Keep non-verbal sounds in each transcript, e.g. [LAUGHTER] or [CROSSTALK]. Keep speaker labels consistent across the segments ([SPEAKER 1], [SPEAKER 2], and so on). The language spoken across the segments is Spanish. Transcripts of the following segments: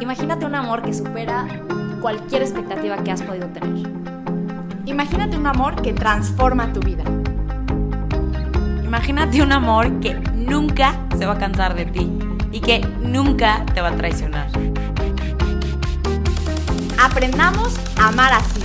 [SPEAKER 1] Imagínate un amor que supera cualquier expectativa que has podido tener.
[SPEAKER 2] Imagínate un amor que transforma tu vida.
[SPEAKER 1] Imagínate un amor que nunca se va a cansar de ti y que nunca te va a traicionar.
[SPEAKER 2] Aprendamos a amar así.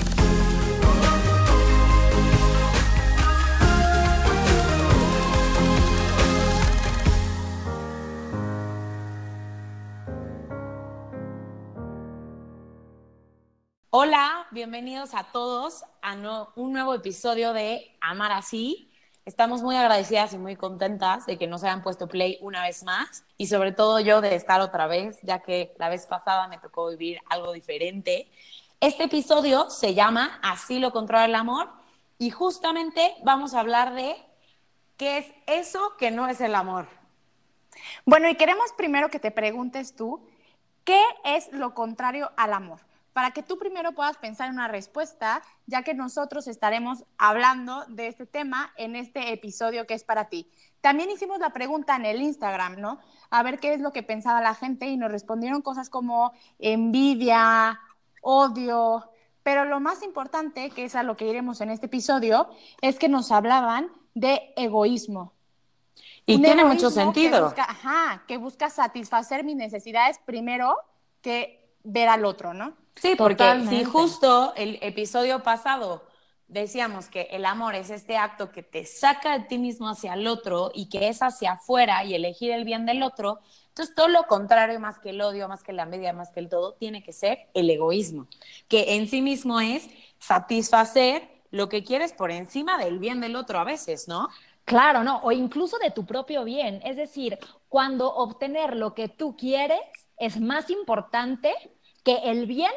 [SPEAKER 1] Hola, bienvenidos a todos a un nuevo episodio de Amar así. Estamos muy agradecidas y muy contentas de que nos hayan puesto play una vez más y sobre todo yo de estar otra vez, ya que la vez pasada me tocó vivir algo diferente. Este episodio se llama Así lo controla el amor y justamente vamos a hablar de qué es eso que no es el amor.
[SPEAKER 2] Bueno, y queremos primero que te preguntes tú, ¿qué es lo contrario al amor? Para que tú primero puedas pensar en una respuesta, ya que nosotros estaremos hablando de este tema en este episodio que es para ti. También hicimos la pregunta en el Instagram, ¿no? A ver qué es lo que pensaba la gente y nos respondieron cosas como envidia, odio, pero lo más importante, que es a lo que iremos en este episodio, es que nos hablaban de egoísmo.
[SPEAKER 1] Y tiene mucho sentido.
[SPEAKER 2] ajá, que busca satisfacer mis necesidades primero que ver al otro, ¿no?
[SPEAKER 1] Sí, porque si justo el episodio pasado decíamos que el amor es este acto que te saca de ti mismo hacia el otro y que es hacia afuera y elegir el bien del otro, entonces todo lo contrario, más que el odio, más que la media, más que el todo, tiene que ser el egoísmo, que en sí mismo es satisfacer lo que quieres por encima del bien del otro a veces, ¿no?
[SPEAKER 3] Claro, no, o incluso de tu propio bien. Es decir, cuando obtener lo que tú quieres es más importante que el bien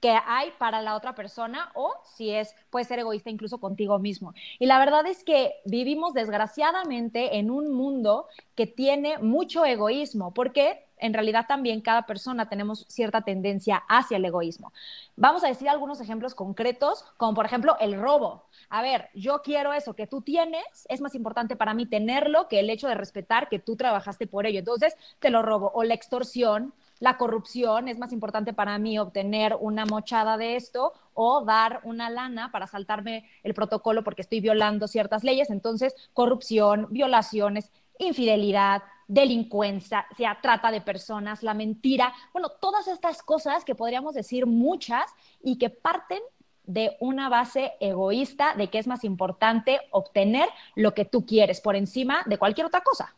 [SPEAKER 3] que hay para la otra persona o si es puede ser egoísta incluso contigo mismo. Y la verdad es que vivimos desgraciadamente en un mundo que tiene mucho egoísmo, porque en realidad también cada persona tenemos cierta tendencia hacia el egoísmo. Vamos a decir algunos ejemplos concretos, como por ejemplo el robo. A ver, yo quiero eso que tú tienes, es más importante para mí tenerlo que el hecho de respetar que tú trabajaste por ello. Entonces, te lo robo. O la extorsión, la corrupción, es más importante para mí obtener una mochada de esto o dar una lana para saltarme el protocolo porque estoy violando ciertas leyes. Entonces, corrupción, violaciones, infidelidad, delincuencia, trata de personas, la mentira, bueno, todas estas cosas que podríamos decir muchas y que parten de una base egoísta de que es más importante obtener lo que tú quieres por encima de cualquier otra cosa.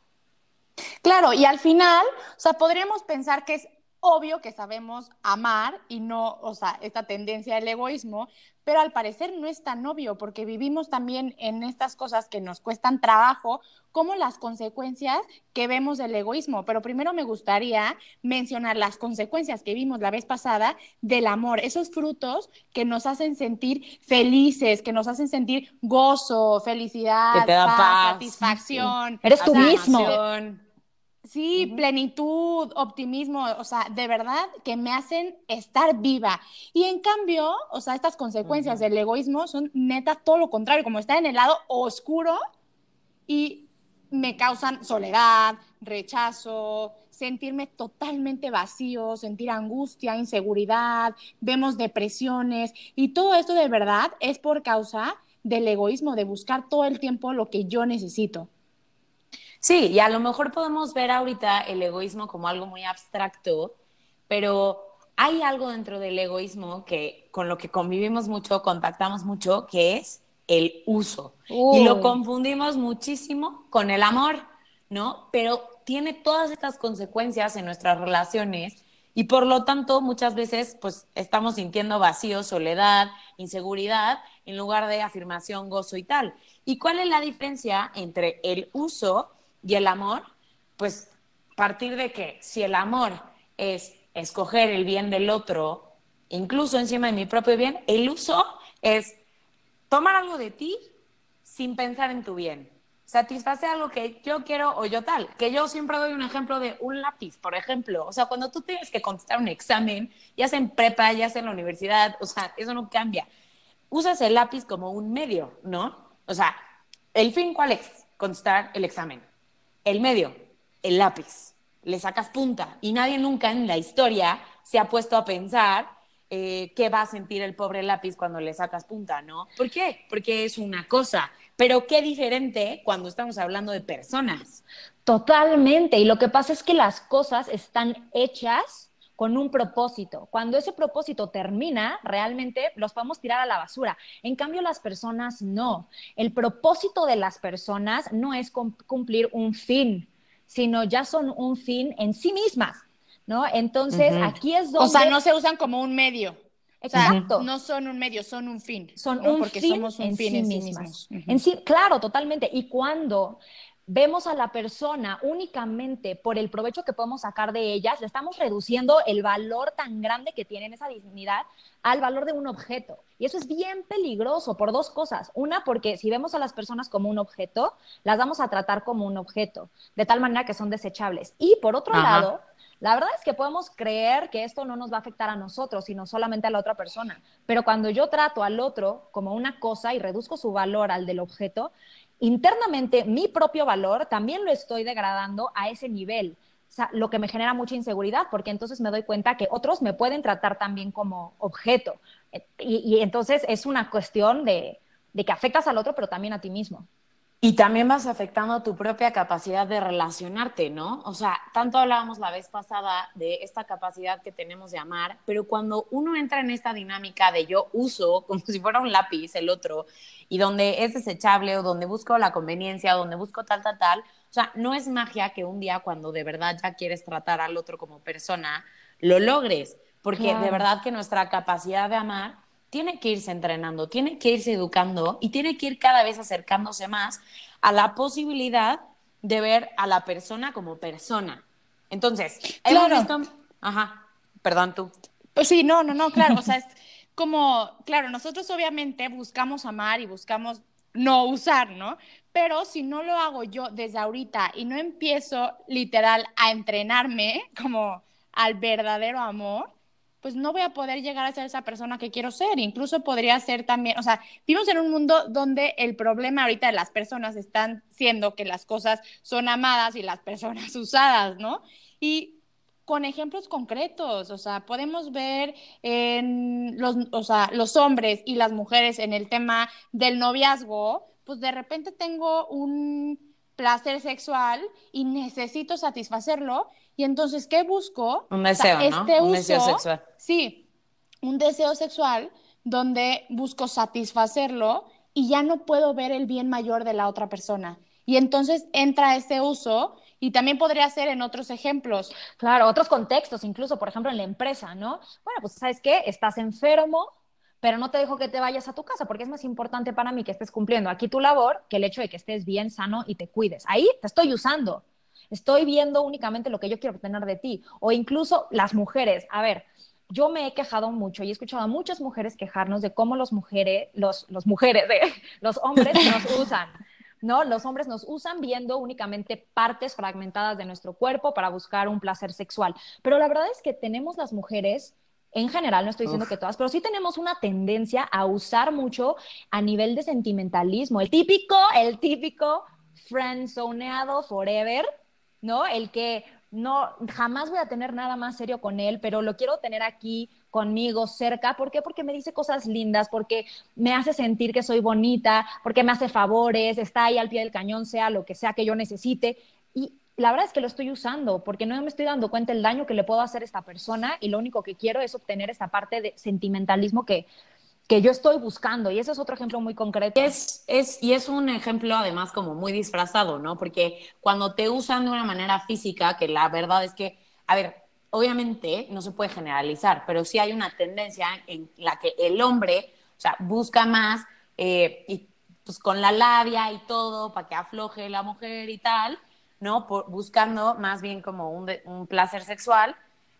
[SPEAKER 2] Claro, y al final, o sea, podríamos pensar que es obvio que sabemos amar y no, o sea, esta tendencia al egoísmo, pero al parecer no es tan obvio porque vivimos también en estas cosas que nos cuestan trabajo, como las consecuencias que vemos del egoísmo. Pero primero me gustaría mencionar las consecuencias que vimos la vez pasada del amor, esos frutos que nos hacen sentir felices, que nos hacen sentir gozo, felicidad, paz, satisfacción.
[SPEAKER 3] Eres tú mismo.
[SPEAKER 2] Sí, plenitud, optimismo, o sea, de verdad que me hacen estar viva. Y en cambio, o sea, estas consecuencias del egoísmo son neta todo lo contrario, como estar en el lado oscuro y me causan soledad, rechazo, sentirme totalmente vacío, sentir angustia, inseguridad, vemos depresiones y todo esto de verdad es por causa del egoísmo, de buscar todo el tiempo lo que yo necesito.
[SPEAKER 1] Sí, y a lo mejor podemos ver ahorita el egoísmo como algo muy abstracto, pero hay algo dentro del egoísmo que con lo que convivimos mucho, contactamos mucho, que es el uso. Y lo confundimos muchísimo con el amor, ¿no? Pero tiene todas estas consecuencias en nuestras relaciones y por lo tanto muchas veces pues estamos sintiendo vacío, soledad, inseguridad en lugar de afirmación, gozo y tal. ¿Y cuál es la diferencia entre el uso y el amor, pues partir de que si el amor es escoger el bien del otro, incluso encima de mi propio bien, el uso es tomar algo de ti sin pensar en tu bien. Satisface algo que yo quiero o yo tal. Que yo siempre doy un ejemplo de un lápiz, por ejemplo. O sea, cuando tú tienes que contestar un examen, ya sea en prepa, ya sea en la universidad, o sea, eso no cambia. Usas el lápiz como un medio, ¿no? O sea, ¿el fin cuál es? Contestar el examen. El medio, el lápiz. le sacas punta y nadie nunca en la historia se ha puesto a pensar eh, qué va a sentir el pobre lápiz cuando le sacas punta, ¿no? ¿Por qué? Porque es una cosa, pero qué diferente cuando estamos hablando de personas.
[SPEAKER 3] Totalmente, y lo que pasa es que las cosas están hechas con un propósito. Cuando ese propósito termina, realmente los podemos tirar a la basura. En cambio, las personas no. El propósito de las personas no es cumplir un fin, sino ya son un fin en sí mismas, ¿no? Entonces, aquí es donde...
[SPEAKER 2] O sea, no se usan como un medio. Exacto. no son un medio, son un fin.
[SPEAKER 3] Son un Porque fin somos un fin en sí mismos. En sí, claro, totalmente. Y cuando vemos a la persona únicamente por el provecho que podemos sacar de ellas, le estamos reduciendo el valor tan grande que tiene esa dignidad al valor de un objeto. Y eso es bien peligroso por dos cosas. Una, porque si vemos a las personas como un objeto, las vamos a tratar como un objeto, de tal manera que son desechables. Y por otro lado, la verdad es que podemos creer que esto no nos va a afectar a nosotros, sino solamente a la otra persona. Pero cuando yo trato al otro como una cosa y reduzco su valor al del objeto, internamente mi propio valor también lo estoy degradando a ese nivel lo que me genera mucha inseguridad, porque entonces me doy cuenta que otros me pueden tratar también como objeto. Y, entonces es una cuestión de, de que afectas al otro, pero también a ti mismo.
[SPEAKER 1] Y también vas afectando tu propia capacidad de relacionarte, ¿no? O sea, tanto hablábamos la vez pasada de esta capacidad que tenemos de amar, pero cuando uno entra en esta dinámica de yo uso [LAUGHS] como si fuera un lápiz el otro, y donde es desechable o donde busco la conveniencia, o donde busco tal, tal, tal, o sea, no es magia que un día cuando de verdad ya quieres tratar al otro como persona, lo logres, porque de verdad que nuestra capacidad de amar tiene que irse entrenando, tiene que irse educando y tiene que ir cada vez acercándose más a la posibilidad de ver a la persona como persona. Entonces, claro. Ajá, perdón tú.
[SPEAKER 2] Pues sí, no, no, no, claro, o sea, es como, claro, nosotros obviamente buscamos amar y buscamos no usar, ¿no? Pero si no lo hago yo desde ahorita y no empiezo literal a entrenarme como al verdadero amor, pues no voy a poder llegar a ser esa persona que quiero ser. Incluso podría ser también, o sea, vivimos en un mundo donde el problema ahorita de las personas están siendo que las cosas son amadas y las personas [LAUGHS] usadas, ¿no? Y con ejemplos concretos, o sea, podemos ver en los, o sea, los hombres y las mujeres en el tema del noviazgo, pues de repente tengo un placer sexual y necesito satisfacerlo. Y entonces, ¿qué busco?
[SPEAKER 1] Un deseo, ¿no? Este un deseo sexual.
[SPEAKER 2] Sí, un deseo sexual donde busco satisfacerlo y ya no puedo ver el bien mayor de la otra persona. Y entonces entra ese uso y también podría ser en otros ejemplos.
[SPEAKER 3] Claro, otros contextos, incluso, por ejemplo, en la empresa, ¿no? Bueno, pues sabes qué, estás enfermo, pero no te dejo que te vayas a tu casa porque es más importante para mí que estés cumpliendo aquí tu labor que el hecho de que estés bien, sano y te cuides. Ahí te estoy usando. Estoy viendo únicamente lo que yo quiero obtener de ti. O incluso las mujeres. A ver, yo me he quejado mucho y he escuchado a muchas mujeres quejarnos de cómo los mujeres, los, los mujeres, los hombres nos [LAUGHS] usan. ¿no? Los hombres nos usan viendo únicamente partes fragmentadas de nuestro cuerpo para buscar un placer sexual. Pero la verdad es que tenemos las mujeres en general, no estoy diciendo que todas, pero sí tenemos una tendencia a usar mucho a nivel de sentimentalismo. El típico, el típico friendzoneado forever, ¿no? El que no, jamás voy a tener nada más serio con él, pero lo quiero tener aquí conmigo, cerca. ¿Por qué? Porque me dice cosas lindas, porque me hace sentir que soy bonita, porque me hace favores, está ahí al pie del cañón, sea lo que sea que yo necesite. La verdad es que lo estoy usando porque no me estoy dando cuenta del daño que le puedo hacer a esta persona y lo único que quiero es obtener esta parte de sentimentalismo que, que yo estoy buscando. Y ese es otro ejemplo muy concreto.
[SPEAKER 1] Es, es, y es un ejemplo además como muy disfrazado, ¿no? Porque cuando te usan de una manera física, que la verdad es que, a ver, obviamente no se puede generalizar, pero sí hay una tendencia en la que el hombre, o sea, busca más eh, y pues con la labia y todo para que afloje la mujer y tal ¿no? buscando más bien como un, un, placer sexual.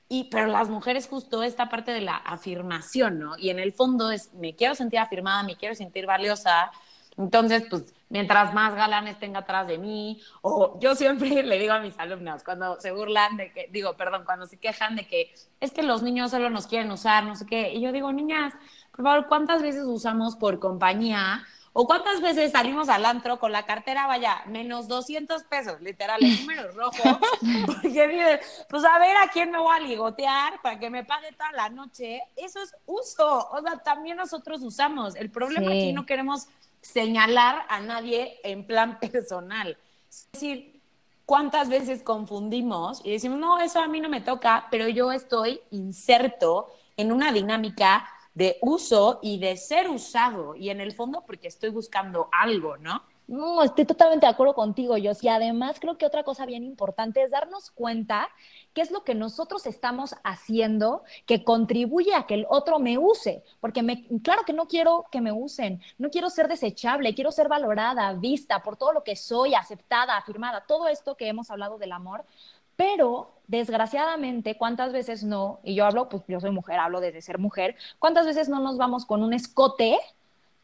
[SPEAKER 1] Y, pero las mujeres justo esta parte de la afirmación, ¿no? Y en el fondo es, me quiero sentir afirmada, me quiero sentir valiosa. Entonces, pues, mientras más galanes tenga atrás de mí, o yo siempre [LAUGHS] le digo a mis alumnos, cuando se burlan de que, digo, perdón, cuando se quejan de que es que los niños solo nos quieren usar, no sé qué, y yo digo, niñas, por favor, ¿cuántas veces usamos por compañía O cuántas veces salimos al antro con la cartera, vaya, menos 200 pesos, literal, el número rojo, [LAUGHS] porque dices, pues a ver a quién me voy a ligotear para que me pague toda la noche. Eso es uso, o sea, también nosotros usamos. El problema aquí no queremos señalar a nadie en plan [LAUGHS] personal. Es decir, cuántas veces confundimos y decimos, no, eso a mí no me toca, pero yo estoy inserto en una dinámica de uso y de ser usado y en el fondo porque estoy buscando algo, ¿no?
[SPEAKER 3] No, estoy totalmente de acuerdo contigo, yo Y además creo que otra cosa bien importante es darnos cuenta qué es lo que nosotros estamos haciendo que contribuye a que el otro me use. Porque me, claro que no quiero que me usen, no quiero ser desechable, quiero ser valorada, vista por todo lo que soy, aceptada, afirmada, todo esto que hemos hablado del amor. Pero desgraciadamente, ¿cuántas veces no? Y yo hablo, pues yo soy mujer, hablo desde ser mujer, ¿cuántas veces no nos vamos con un escote?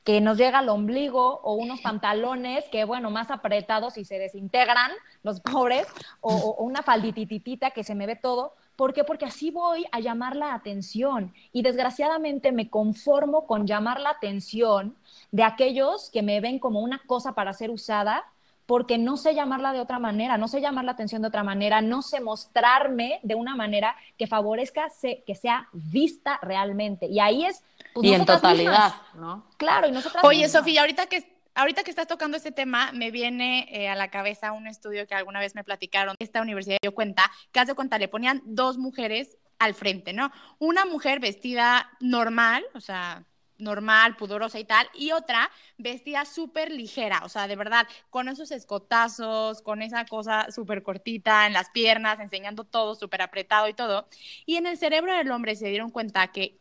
[SPEAKER 3] que nos llega al ombligo o unos pantalones que, bueno, más apretados y se desintegran los pobres, o, una faldititita que se me ve todo. ¿Por qué? Porque así voy a llamar la atención y desgraciadamente me conformo con llamar la atención de aquellos que me ven como una cosa para ser usada porque no sé llamarla de otra manera, no sé llamar la atención de otra manera, no sé mostrarme de una manera que favorezca que sea vista realmente. Y ahí es...
[SPEAKER 1] Pues, y en totalidad, ¿no?
[SPEAKER 3] Claro, y nosotras
[SPEAKER 2] Oye, Sofía, ahorita que, ahorita que estás tocando este tema, me viene eh, a la cabeza un estudio que alguna vez me platicaron. Esta universidad dio cuenta, que hace cuenta, le ponían dos mujeres al frente, ¿no? Una mujer vestida normal, o sea, normal, pudorosa y tal, y otra vestida súper ligera, o sea, de verdad, con esos escotazos, con esa cosa súper cortita en las piernas, enseñando todo súper apretado y todo. Y en el cerebro del hombre se dieron cuenta que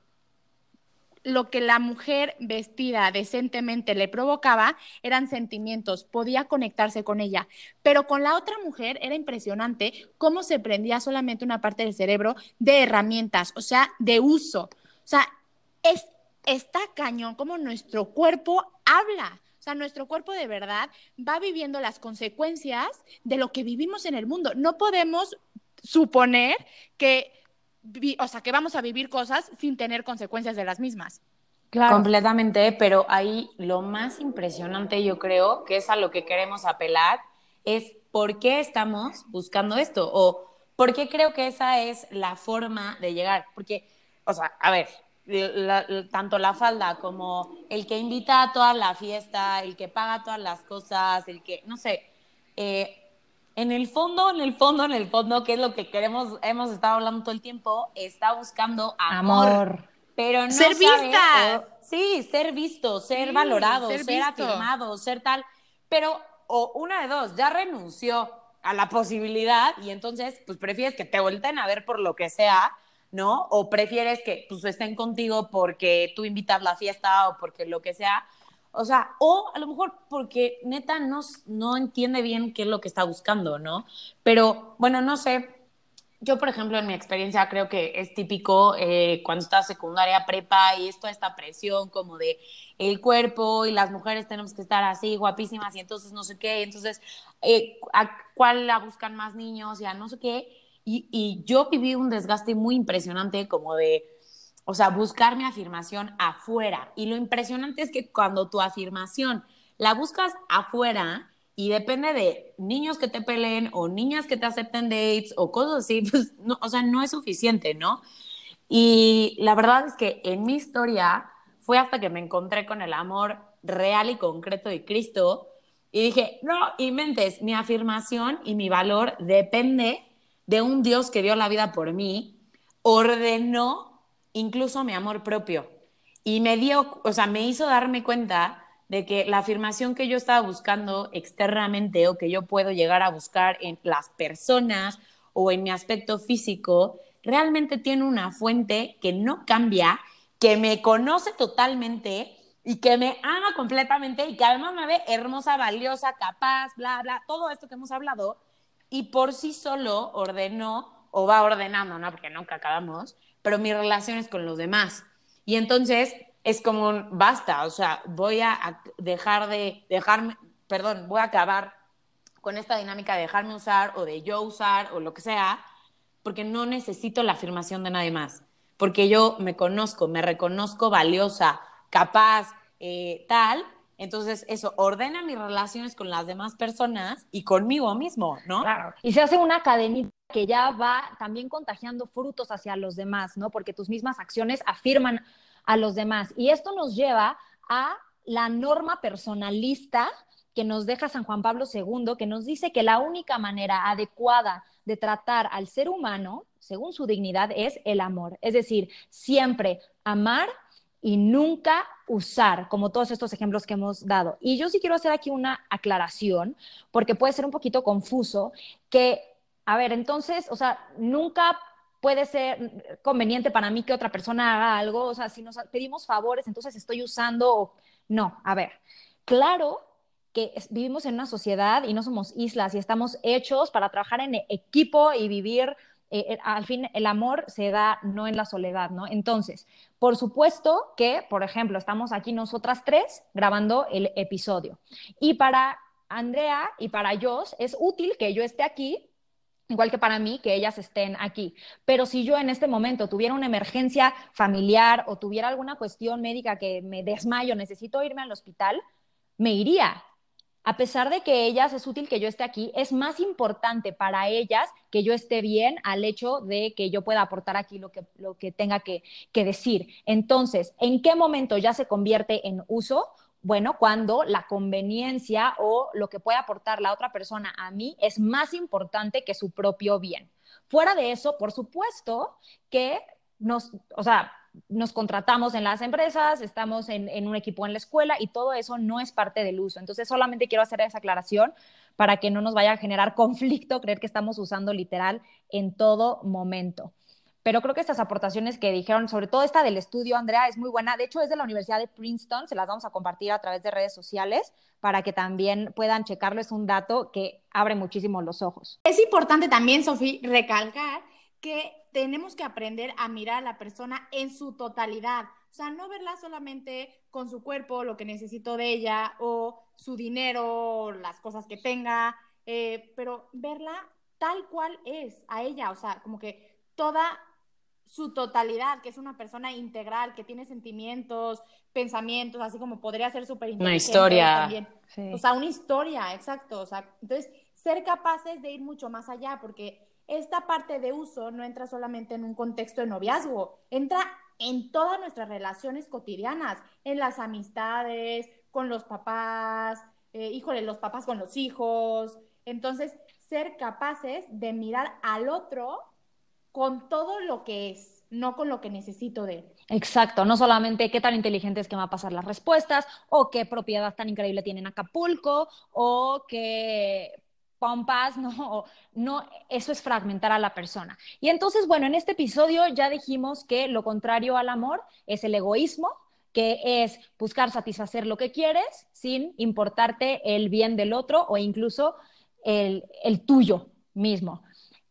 [SPEAKER 2] lo que la mujer vestida decentemente le provocaba eran sentimientos, podía conectarse con ella, pero con la otra mujer era impresionante cómo se prendía solamente una parte del cerebro de herramientas, o sea, de uso. O sea, es está cañón como nuestro cuerpo habla. O sea, nuestro cuerpo de verdad va viviendo las consecuencias de lo que vivimos en el mundo. No podemos suponer que, o sea, que vamos a vivir cosas sin tener consecuencias de las mismas.
[SPEAKER 1] Claro. Completamente, pero ahí lo más impresionante yo creo que es a lo que queremos apelar, es por qué estamos buscando esto o por qué creo que esa es la forma de llegar. Porque, o sea, a ver, tanto la falda como el que invita a toda la fiesta, el que paga todas las cosas, el que, no sé, eh, en el fondo, en el fondo, en el fondo, que es lo que queremos, hemos estado hablando todo el tiempo, está buscando amor. Pero no
[SPEAKER 2] ser vista.
[SPEAKER 1] sí, ser visto, ser valorado, ser, afirmado, ser tal. Pero, o una de dos, ya renunció a la posibilidad y entonces, pues prefieres que te vuelten a ver por lo que sea ¿no? O prefieres que pues estén contigo porque tú invitas la fiesta o porque lo que sea. O sea, o a lo mejor porque neta no, no entiende bien qué es lo que está buscando, ¿no? Pero bueno, no sé. Yo, por ejemplo, en mi experiencia creo que es típico eh, cuando estás secundaria, prepa y esto, esta presión como de el cuerpo y las mujeres tenemos que estar así, guapísimas y entonces no sé qué, entonces eh, a cuál la buscan más niños y a no sé qué y, yo viví un desgaste muy impresionante como de, o sea, buscar mi afirmación afuera. Y lo impresionante es que cuando tu afirmación la buscas afuera y depende de niños que te peleen o niñas que te acepten dates o cosas así, pues, no, o sea, no es suficiente, ¿no? Y la verdad es que en mi historia fue hasta que me encontré con el amor real y concreto de Cristo y dije, no, y mentes, mi afirmación y mi valor depende de un Dios que dio la vida por mí, ordenó incluso mi amor propio. Y me dio, o sea, me hizo darme cuenta de que la afirmación que yo estaba buscando externamente o que yo puedo llegar a buscar en las personas o en mi aspecto físico, realmente tiene una fuente que no cambia, que me conoce totalmente y que me ama completamente y que además me ve hermosa, valiosa, capaz, bla, bla, todo esto que hemos hablado, y por sí solo ordenó o va ordenando, ¿no? Porque nunca acabamos, pero mis relaciones con los demás. Y entonces es como un basta, o sea, voy a dejar de dejarme, perdón, voy a acabar con esta dinámica de dejarme usar o de yo usar o lo que sea, porque no necesito la afirmación de nadie más, porque yo me conozco, me reconozco valiosa, capaz, eh, tal, Entonces, eso ordena mis relaciones con las demás personas y conmigo mismo, ¿no?
[SPEAKER 3] Claro. Y se hace una cadenita que ya va también contagiando frutos hacia los demás, ¿no? Porque tus mismas acciones afirman a los demás. Y esto nos lleva a la norma personalista que nos deja San Juan Pablo II, que nos dice que la única manera adecuada de tratar al ser humano, según su dignidad, es el amor. Es decir, siempre amar y nunca usar, como todos estos ejemplos que hemos dado. Y yo sí quiero hacer aquí una aclaración, porque puede ser un poquito confuso, que, a ver, entonces, o sea, nunca puede ser conveniente para mí que otra persona haga algo, o sea, si nos pedimos favores, entonces estoy usando, no, a ver, claro que vivimos en una sociedad y no somos islas y estamos hechos para trabajar en equipo y vivir, eh, eh, al fin el amor se da no en la soledad, ¿no? Entonces, por supuesto que, por ejemplo, estamos aquí nosotras tres grabando el episodio y para Andrea y para Jos es útil que yo esté aquí igual que para mí, que ellas estén aquí. Pero si yo en este momento tuviera una emergencia familiar o tuviera alguna cuestión médica que me desmayo, necesito irme al hospital, me iría a pesar de que ellas es útil que yo esté aquí, es más importante para ellas que yo esté bien al hecho de que yo pueda aportar aquí lo que, lo que tenga que, que decir. Entonces, ¿en qué momento ya se convierte en uso? Bueno, cuando la conveniencia o lo que puede aportar la otra persona a mí es más importante que su propio bien. Fuera de eso, por supuesto que nos, o sea, nos contratamos en las empresas, estamos en, un equipo en la escuela y todo eso no es parte del uso. Entonces, solamente quiero hacer esa aclaración para que no nos vaya a generar [LAUGHS] conflicto creer que estamos usando literal en todo momento. Pero creo que estas aportaciones que dijeron, sobre todo esta del estudio, Andrea, es muy buena. De hecho, es de la Universidad de Princeton, se las vamos a compartir a través de redes sociales para que también puedan checarlo. Es un dato que abre muchísimo los ojos.
[SPEAKER 2] Es importante también, Sofía, recalcar que tenemos que aprender a mirar a la persona en su totalidad. O sea, no verla solamente con su cuerpo, lo que necesito de ella, o su dinero, las cosas que tenga, eh, pero verla tal cual es a ella. O sea, como que toda su totalidad, que es una persona integral, que tiene sentimientos, pensamientos, así como podría ser súper
[SPEAKER 1] Una historia.
[SPEAKER 2] También. O sea, una historia, exacto. O sea, entonces, ser capaces de ir mucho más allá, porque esta parte de uso no entra solamente en un contexto de noviazgo, entra en todas nuestras relaciones cotidianas, en las amistades, con los papás, eh, híjole, los papás con los hijos. Entonces, ser capaces de mirar al otro con todo lo que es, no con lo que necesito de él.
[SPEAKER 3] Exacto, no solamente qué tan inteligente es que va a pasar las respuestas, o qué propiedad tan increíble tiene en Acapulco, o qué pompas, [LAUGHS] no, no, eso es fragmentar a la persona. Y entonces, bueno, en este episodio ya dijimos que lo contrario al amor es el egoísmo, que es buscar satisfacer lo que quieres sin importarte el bien del otro o incluso el, tuyo mismo.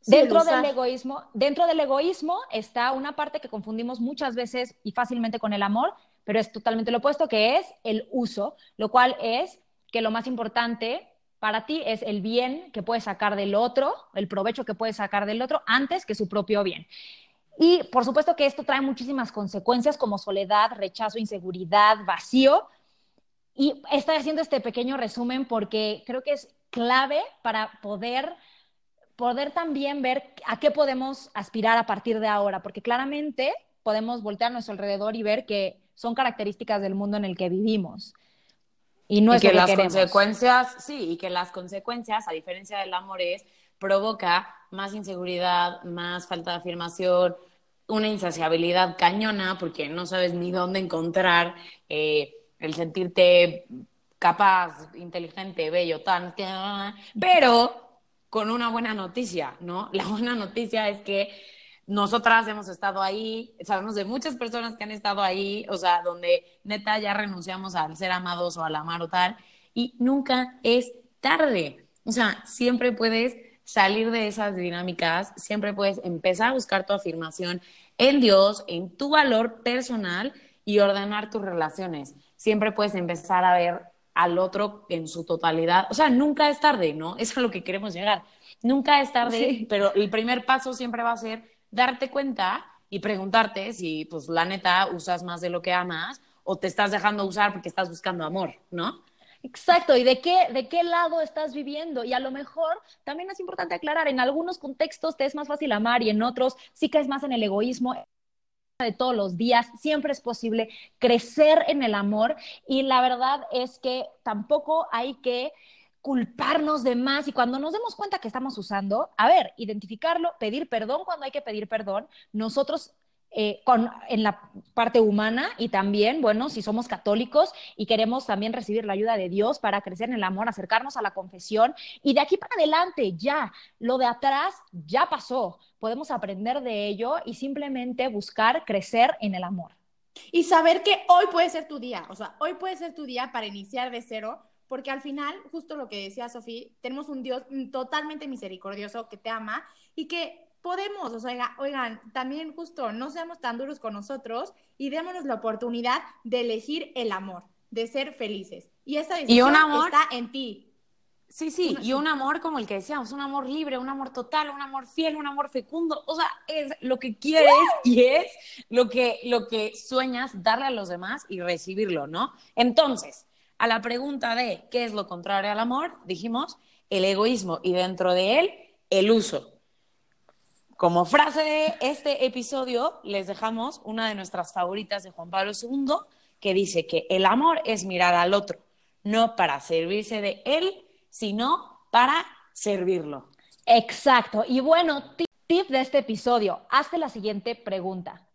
[SPEAKER 3] dentro del egoísmo, dentro del egoísmo está una parte que confundimos muchas veces y fácilmente con el amor, pero es totalmente lo opuesto, que es el uso, lo cual es que lo más importante para ti es el bien que puedes sacar del otro, el provecho que puedes sacar del otro antes que su propio bien. Y por supuesto que esto trae muchísimas consecuencias como soledad, rechazo, inseguridad, vacío. Y estoy haciendo este pequeño resumen porque creo que es clave para poder, poder también ver a qué podemos aspirar a partir de ahora, porque claramente podemos voltear a nuestro alrededor y ver que son características del mundo en el que vivimos. Y no es que, las
[SPEAKER 1] consecuencias, sí, y que las consecuencias, a diferencia del amor, es provoca más inseguridad, más falta de afirmación, una insaciabilidad cañona, porque no sabes ni dónde encontrar eh, el sentirte capaz, inteligente, bello, tan, pero con una buena noticia, ¿no? La buena noticia es que nosotras hemos estado ahí, sabemos de muchas personas que han estado ahí, o sea, donde neta ya renunciamos al ser amados o al amar o tal, y nunca es tarde. O sea, siempre puedes salir de esas dinámicas, siempre puedes empezar a buscar tu afirmación en Dios, en tu valor personal y ordenar tus relaciones. Siempre puedes empezar a ver al otro en su totalidad. O sea, nunca es tarde, ¿no? [LAUGHS] Es a lo que queremos llegar. Nunca es tarde, pero el primer paso siempre va a ser darte cuenta y preguntarte si, pues, la neta, usas más de lo que amas o te estás dejando usar porque estás buscando amor, ¿no?
[SPEAKER 3] Exacto, y de qué, de qué lado estás viviendo. Y a lo mejor también es importante aclarar, en algunos contextos te es más fácil amar y en otros sí caes más en el egoísmo de todos los días, siempre es posible crecer en el amor y la verdad es que tampoco hay que culparnos de más y cuando nos demos cuenta que estamos usando, a ver, identificarlo, pedir perdón cuando hay que pedir perdón, nosotros eh, con, en la parte humana y también, bueno, si somos católicos y queremos también recibir la ayuda de Dios para crecer en el amor, acercarnos a la confesión y de aquí para adelante ya, lo de atrás ya pasó, podemos aprender de ello y simplemente buscar crecer en el amor.
[SPEAKER 2] Y saber que hoy puede ser tu día, o sea, hoy puede ser tu día para iniciar de cero, porque al final, justo lo que decía Sofía, tenemos un Dios totalmente misericordioso que te ama y que podemos, o sea, oigan, también justo no seamos tan duros con nosotros y démonos la oportunidad de elegir el amor, de ser felices. Y esa decisión está en ti.
[SPEAKER 1] Sí, sí, y un amor como el que decíamos, un amor libre, un amor total, un amor fiel, un amor fecundo, o sea, es lo que quieres y es lo que, lo que sueñas darle a los demás y recibirlo, ¿no? Entonces, a la pregunta de qué es lo contrario al amor, dijimos el egoísmo y dentro de él el uso. Como frase de este episodio, les dejamos una de nuestras favoritas de Juan Pablo II, que dice que el amor es mirar al otro, no para servirse de él, sino para servirlo.
[SPEAKER 3] Exacto. Y bueno, tip de este episodio, hazte la siguiente pregunta.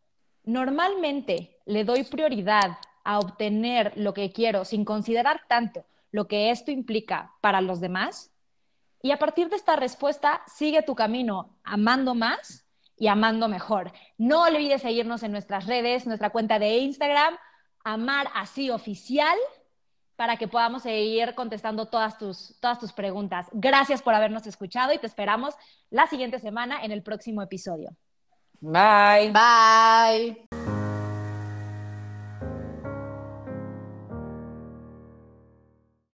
[SPEAKER 3] Normalmente le doy prioridad a obtener lo que quiero sin considerar tanto lo que esto implica para los demás. Y a partir de esta respuesta, sigue tu camino amando más y amando mejor. No olvides seguirnos en nuestras redes, nuestra cuenta de Instagram, Amar Así Oficial, para que podamos seguir contestando todas tus, todas tus preguntas. Gracias por habernos escuchado y te esperamos la siguiente semana en el próximo episodio.
[SPEAKER 1] Bye.
[SPEAKER 2] Bye.